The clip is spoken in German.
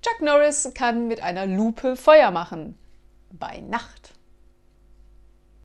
Chuck Norris kann mit einer Lupe Feuer machen. Bei Nacht.